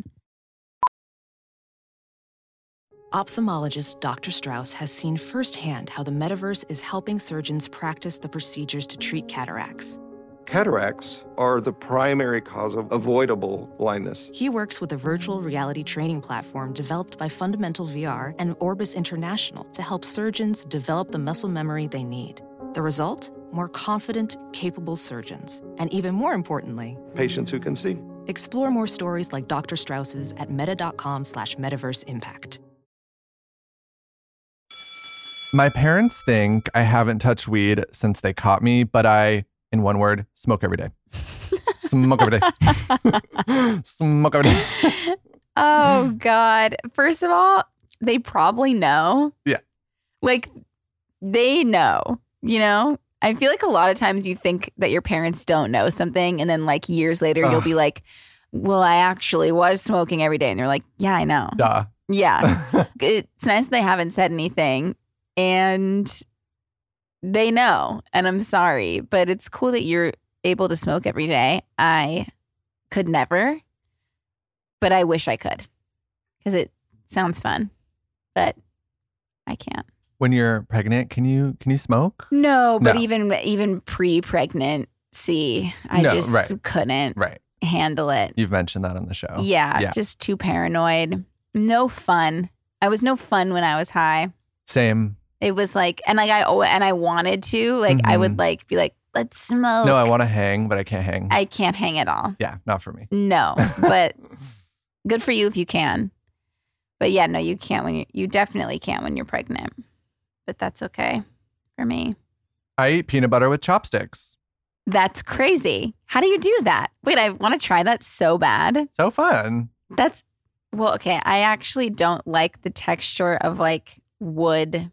Ophthalmologist Dr. Strauss has seen firsthand how the metaverse is helping surgeons practice the procedures to treat cataracts. Cataracts are the primary cause of avoidable blindness. He works with a virtual reality training platform developed by Fundamental VR and Orbis International to help surgeons develop the muscle memory they need. The result? More confident, capable surgeons. And even more importantly, Patients who can see. explore more stories like Dr. Strauss's at meta.com slash metaverse impact. My parents think I haven't touched weed since they caught me, but I, in one word, smoke every day. smoke every day. smoke every day. oh God. First of all, they probably know. Yeah. Like they know, you know? I feel like a lot of times you think that your parents don't know something and then like years later you'll be like, Well, I actually was smoking every day. And they're like, Yeah, I know. Duh. Yeah. it's nice they haven't said anything and they know. And I'm sorry, but it's cool that you're able to smoke every day. I could never, but I wish I could because it sounds fun, but I can't. when you're pregnant, can you can you smoke? No, but No. even even pre-pregnancy, I No, just right. couldn't Right. handle it. You've mentioned that on the show. yeah, yeah. just too paranoid. No fun. I was no fun when I was high. Same. It was like, and like I, and I wanted to, like, I would Mhm. like be like, let's smoke. No, I want to hang, but I can't hang. I can't hang at all. yeah, not for me. No, but good for you if you can. But yeah, no, you can't when you, you definitely can't when you're pregnant. But that's okay for me. I eat peanut butter with chopsticks. That's crazy. How do you do that? Wait, I want to try that so bad. So fun. That's, well, okay. I actually don't like the texture of like wood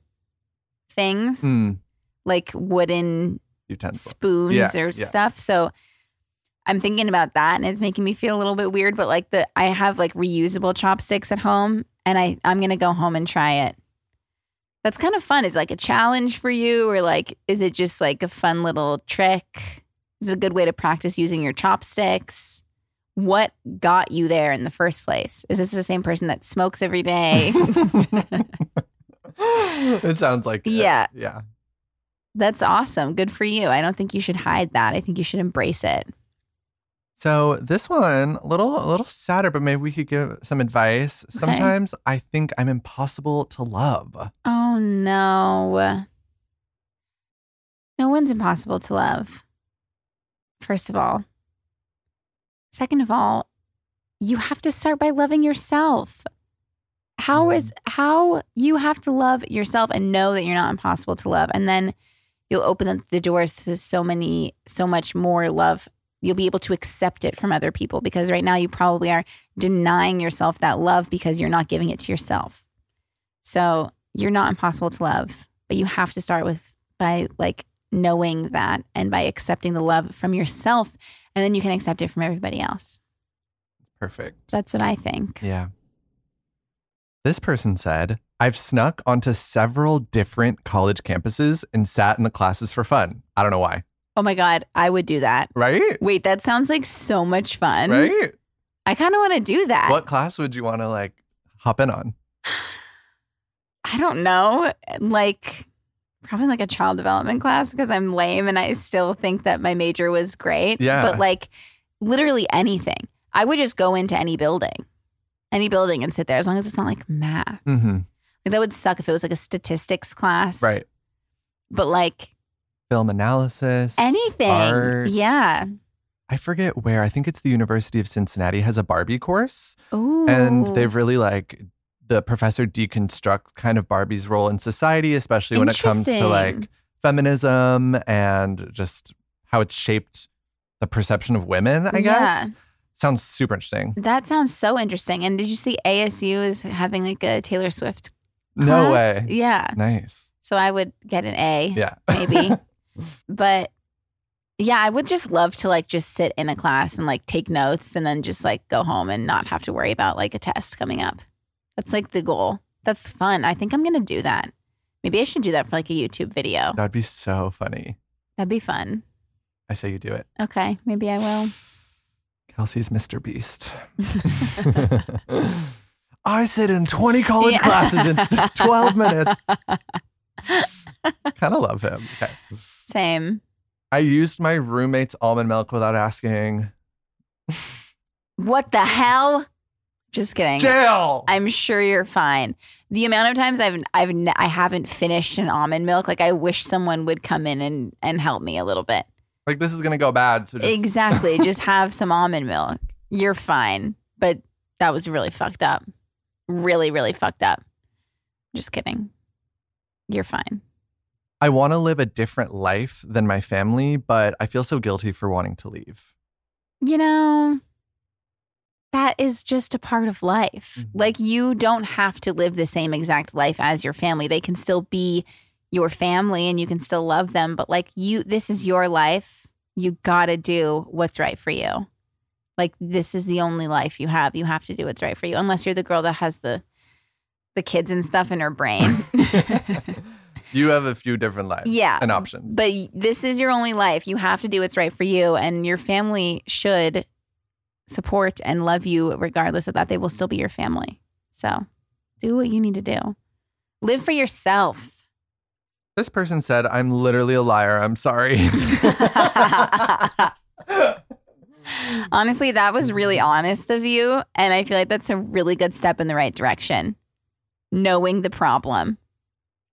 things, Mm, like wooden utensil. spoons Yeah, or yeah. stuff. So I'm thinking about that and it's making me feel a little bit weird, but like the I have like reusable chopsticks at home and I I'm going to go home and try it. That's kind of fun. Is it like a challenge for you or like is it just like a fun little trick? Is it a good way to practice using your chopsticks? What got you there in the first place? Is this the same person that smokes every day? it sounds like it. Yeah. Yeah. That's awesome. Good for you. I don't think you should hide that. I think you should embrace it. So this one, a little a little sadder, but maybe we could give some advice. Sometimes I think I'm impossible to love. Oh no. No one's impossible to love. First of all. Second of all, you have to start by loving yourself. How mm-hmm. is how you have to love yourself and know that you're not impossible to love and then you'll open up the doors to so many so much more love. You'll be able to accept it from other people because right now you probably are denying yourself that love because you're not giving it to yourself. So you're not impossible to love, but you have to start with by like knowing that and by accepting the love from yourself, and then you can accept it from everybody else. Perfect. That's what I think. Yeah. This person said, I've snuck onto several different college campuses and sat in the classes for fun. I don't know why. Oh my God, I would do that. Right? Wait, that sounds like so much fun. Right? I kind of want to do that. What class would you want to like hop in on? I don't know. Like, probably like a child development class because I'm lame and I still think that my major was great. Yeah. But like, literally anything. I would just go into any building, any building and sit there as long as it's not like math. Mm-hmm. Like that would suck if it was like a statistics class. Right. But like Film analysis. anything. art. Yeah. I forget where. I think it's the University of Cincinnati has a Barbie course. Ooh. And they've really like the professor deconstructs kind of Barbie's role in society, especially when it comes to like feminism and just how it's shaped the perception of women, I guess. Yeah. Sounds super interesting. That sounds so interesting. And did you see ASU is having like a Taylor Swift No way. Yeah. Nice. So I would get an A. Yeah. maybe. but yeah, I would just love to like just sit in a class and like take notes and then just like go home and not have to worry about like a test coming up. That's like the goal. That's fun. I think I'm going to do that. Maybe I should do that for like a YouTube video. That'd be so funny. That'd be fun. I say you do it. Okay, maybe I will. Kelsey's Mr. Beast. I sit in 20 college Yeah. classes in 12 minutes. kind of love him. Okay. Same. I used my roommate's almond milk without asking. What the hell? Just kidding. Jail. I'm sure you're fine. The amount of times I've I've n- I haven't finished an almond milk, like I wish someone would come in and and help me a little bit. Like this is gonna go bad. So just Exactly. Just have some almond milk. You're fine. But that was really fucked up. Really, really fucked up. Just kidding. You're fine. I want to live a different life than my family, but I feel so guilty for wanting to leave. You know, that is just a part of life. Mhm. Like, you don't have to live the same exact life as your family. They can still be your family and you can still love them. But, like, you, this is your life. You got to do what's right for you. Like, this is the only life you have. You have to do what's right for you, unless you're the girl that has the, the kids and stuff in her brain. you have a few different lives Yeah, and options. But this is your only life. You have to do what's right for you, and your family should support and love you regardless of that. They will still be your family. So do what you need to do. Live for yourself. This person said, I'm literally a liar. I'm sorry. Honestly, that was really honest of you. And I feel like that's a really good step in the right direction. Knowing the problem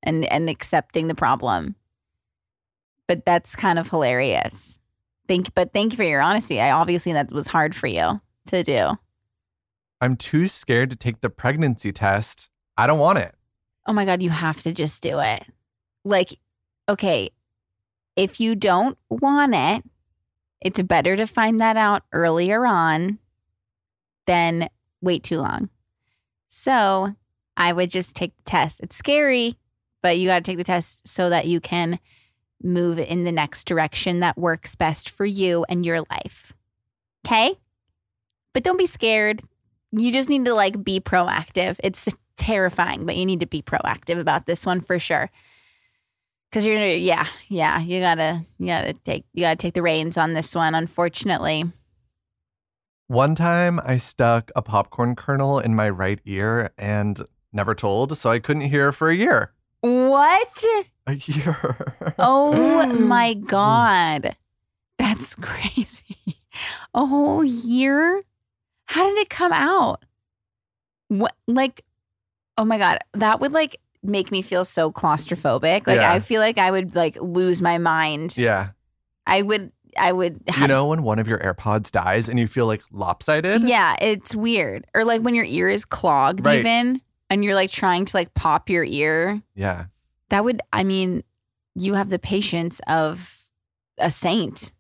and, and accepting the problem. But that's kind of hilarious. Thank but thank you for your honesty. I obviously that was hard for you to do. I'm too scared to take the pregnancy test. I don't want it. Oh my God, you have to just do it. Like, okay, if you don't want it, it's better to find that out earlier on than wait too long. So I would just take the test. It's scary, but you got to take the test so that you can move in the next direction that works best for you and your life. Okay? But don't be scared. You just need to like be proactive. It's terrifying, but you need to be proactive about this one for sure. Cause you're yeah, yeah, you gotta you gotta take you gotta take the reins on this one, unfortunately. One time I stuck a popcorn kernel in my right ear and never told, so I couldn't hear for a year. What? A year. Oh mm. my god. That's crazy. A whole year? How did it come out? What like oh my god, that would like make me feel so claustrophobic. Like Yeah. I feel like I would like lose my mind. yeah. I would I would have You know when one of your AirPods dies and you feel like lopsided? Yeah, it's weird. Or like when your ear is clogged Right. even and you're like trying to like pop your ear. Yeah. That would I mean, you have the patience of a saint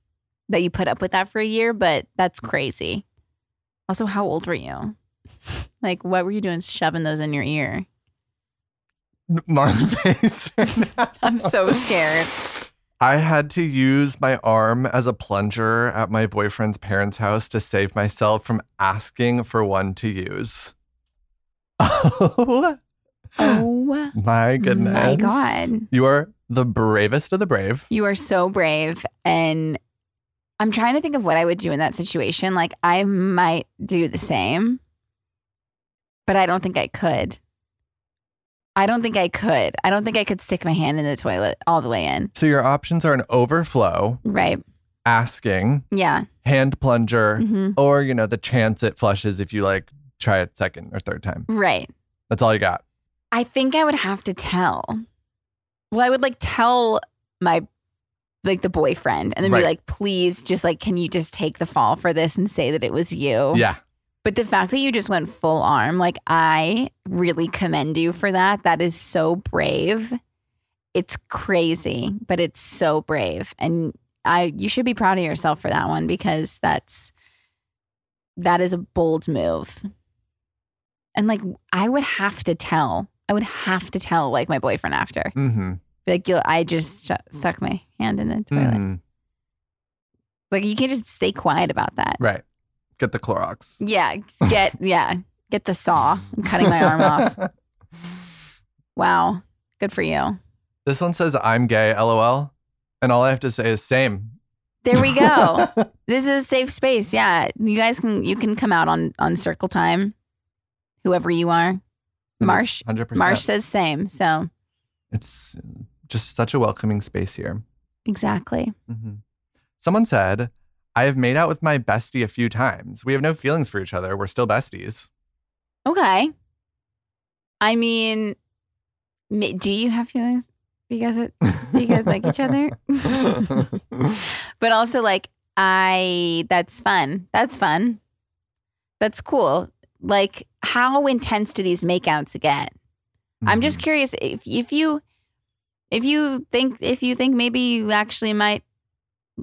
that you put up with that for a year, but that's crazy. Also, how old were you? Like what were you doing shoving those in your ear? Marlon face. right. I'm so scared. I had to use my arm as a plunger at my boyfriend's parents' house to save myself from asking for one to use. Oh, Oh my goodness. my God. You are the bravest of the brave. You are so brave. And I'm trying to think of what I would do in that situation. Like, I might do the same, but I don't think I could. I don't think I could. I don't think I could stick my hand in the toilet all the way in. So your options are an overflow, Right. asking, Yeah. hand plunger, hmm or, you know, the chance it flushes if you like try it second or third time. Right. That's all you got. I think I would have to tell. Well, I would like tell my like the boyfriend and then Right. be like, please just like, can you just take the fall for this and say that it was you? Yeah. But the fact that you just went full arm, like I really commend you for that. That is so brave. It's crazy, but it's so brave. And I you should be proud of yourself for that one because that's that is a bold move. And like I would have to tell. I would have to tell like my boyfriend after. Mm-hmm. Like you I just stu- stuck my hand in the toilet. Mhm. Like you can't just stay quiet about that. Right. Get the Clorox. Yeah, get yeah, get the saw. I'm cutting my arm off. Wow, good for you. This one says I'm gay, lol. And all I have to say is same. There we go. this is a safe space. Yeah, you guys can you can come out on on Circle Time, whoever you are. Marsh 100%. Marsh says same. So It's just such a welcoming space here. exactly. hmm Someone said, I have made out with my bestie a few times. We have no feelings for each other. We're still besties. Okay. I mean, do you have feelings? Do you guys do you guys like each other? but also like I that's fun. That's fun. That's cool. Like how intense do these makeouts get? I'm just Mhm. curious if if you if you think if you think maybe you actually might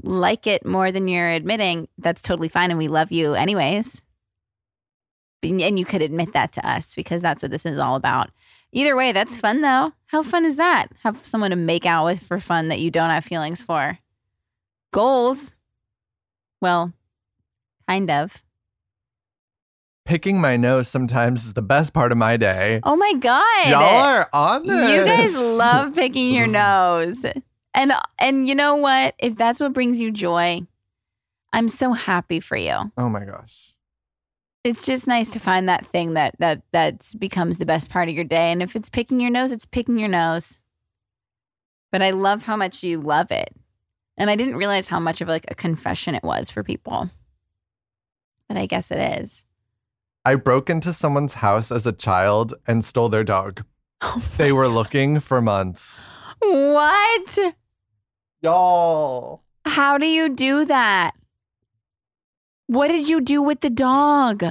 like it more than you're admitting, that's totally fine and we love you anyways. And you could admit that to us because that's what this is all about. Either way, that's fun though. How fun is that? Have someone to make out with for fun that you don't have feelings for. Goals. Well, kind of. Picking my nose sometimes is the best part of my day. Oh my god. Y'all are on this. You guys love picking your nose. And and you know what? If that's what brings you joy, I'm so happy for you. Oh my gosh. It's just nice to find that thing that that that becomes the best part of your day. And if it's picking your nose, it's picking your nose. But I love how much you love it. And I didn't realize how much of like a confession it was for people. But I guess it is. I broke into someone's house as a child and stole their dog. Oh they were looking for months. What? Y'all. How do you do that? What did you do with the dog?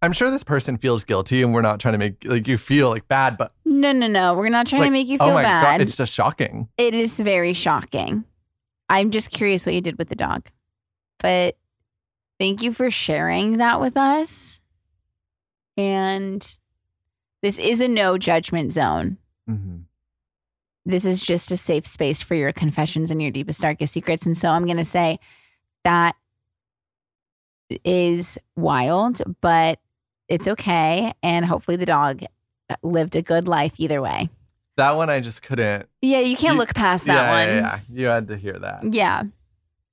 I'm sure this person feels guilty and we're not trying to make like you feel like bad, but No, no, no. We're not trying to make you feel oh my bad. god, it's just shocking. it is very shocking. I'm just curious what you did with the dog. But thank you for sharing that with us. And this is a no judgment zone. hmm This is just a safe space for your confessions and your deepest, darkest secrets. And so I'm going to say that is wild, but it's okay. And hopefully the dog lived a good life either way. That one I just couldn't. Yeah, you can't You- look past that yeah, one. yeah, yeah. You had to hear that. yeah.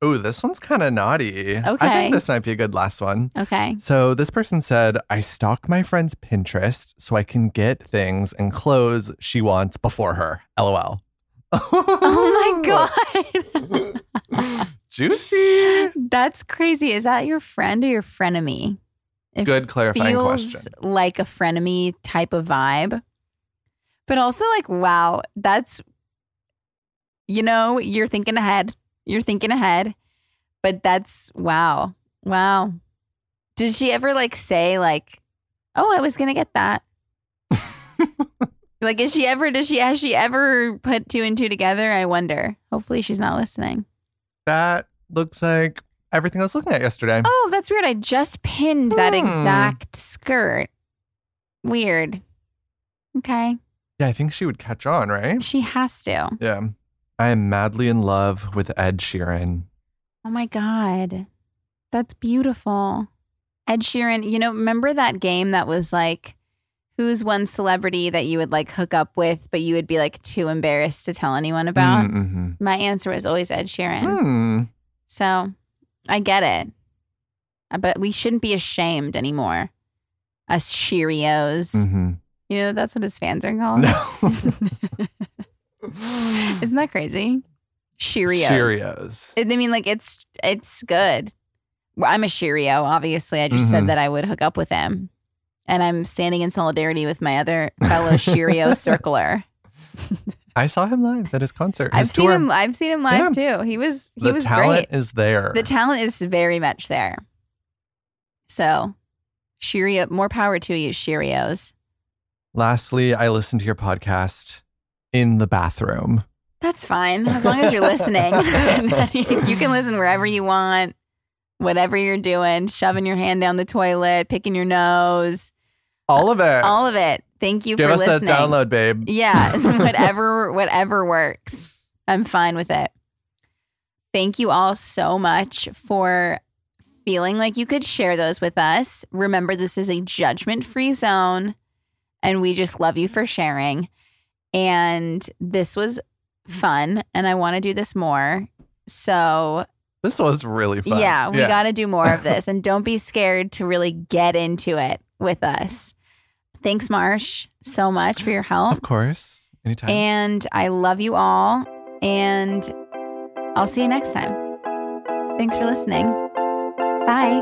Ooh, this one's kind of naughty. Okay. I think this might be a good last one. Okay. So this person said, I stalk my friend's Pinterest so I can get things and clothes she wants before her. LOL. Oh my God. Juicy. That's crazy. Is that your friend or your frenemy? It Good clarifying feels question. like a frenemy type of vibe. But also like, wow, that's you know, you're thinking ahead. You're thinking ahead. But that's wow. Wow. Did she ever like say like, "Oh, I was going to get that." like is she ever does she has she ever put two and two together? I wonder. Hopefully she's not listening. That looks like everything I was looking at yesterday. Oh, that's weird. I just pinned that Hmm. exact skirt. Weird. Okay. Yeah, I think she would catch on, right? She has to. Yeah. I am madly in love with Ed Sheeran. Oh my God. That's beautiful. Ed Sheeran, you know, remember that game that was like, who's one celebrity that you would like hook up with, but you would be like too embarrassed to tell anyone about? Mm-hmm. My answer was always Ed Sheeran. Hmm. So I get it. Uh, But we shouldn't be ashamed anymore. Us Cheerios. Mm-hmm. You know, that's what his fans are called. No. Isn't that crazy? Cheerios. Cheerios. I mean, like it's it's good. I'm a Cheerio, obviously. I just Mhm. said that I would hook up with him. And I'm standing in solidarity with my other fellow Cheerio circler. I saw him live at his concert. I've His seen him. I've seen him live too. He was he the was talent great. is there. The talent is very much there. So, Cheerio, more power to you, Cheerios. Lastly, I listened to your podcast in the bathroom. That's fine as long as you're listening. you can listen wherever you want, whatever you're doing, shoving your hand down the toilet, picking your nose, All of it. all of it. Thank you Give for us listening. that download, babe. Yeah, whatever whatever works. I'm fine with it. Thank you all so much for feeling like you could share those with us. Remember this is a judgment-free zone and we just love you for sharing. And this was fun and I want to do this more. So, This was really fun. yeah, we got to do more of this and don't be scared to really get into it with us. Thanks Marsh so much for your help. Of course. Anytime. And I love you all. And I'll see you next time. Thanks for listening. Bye.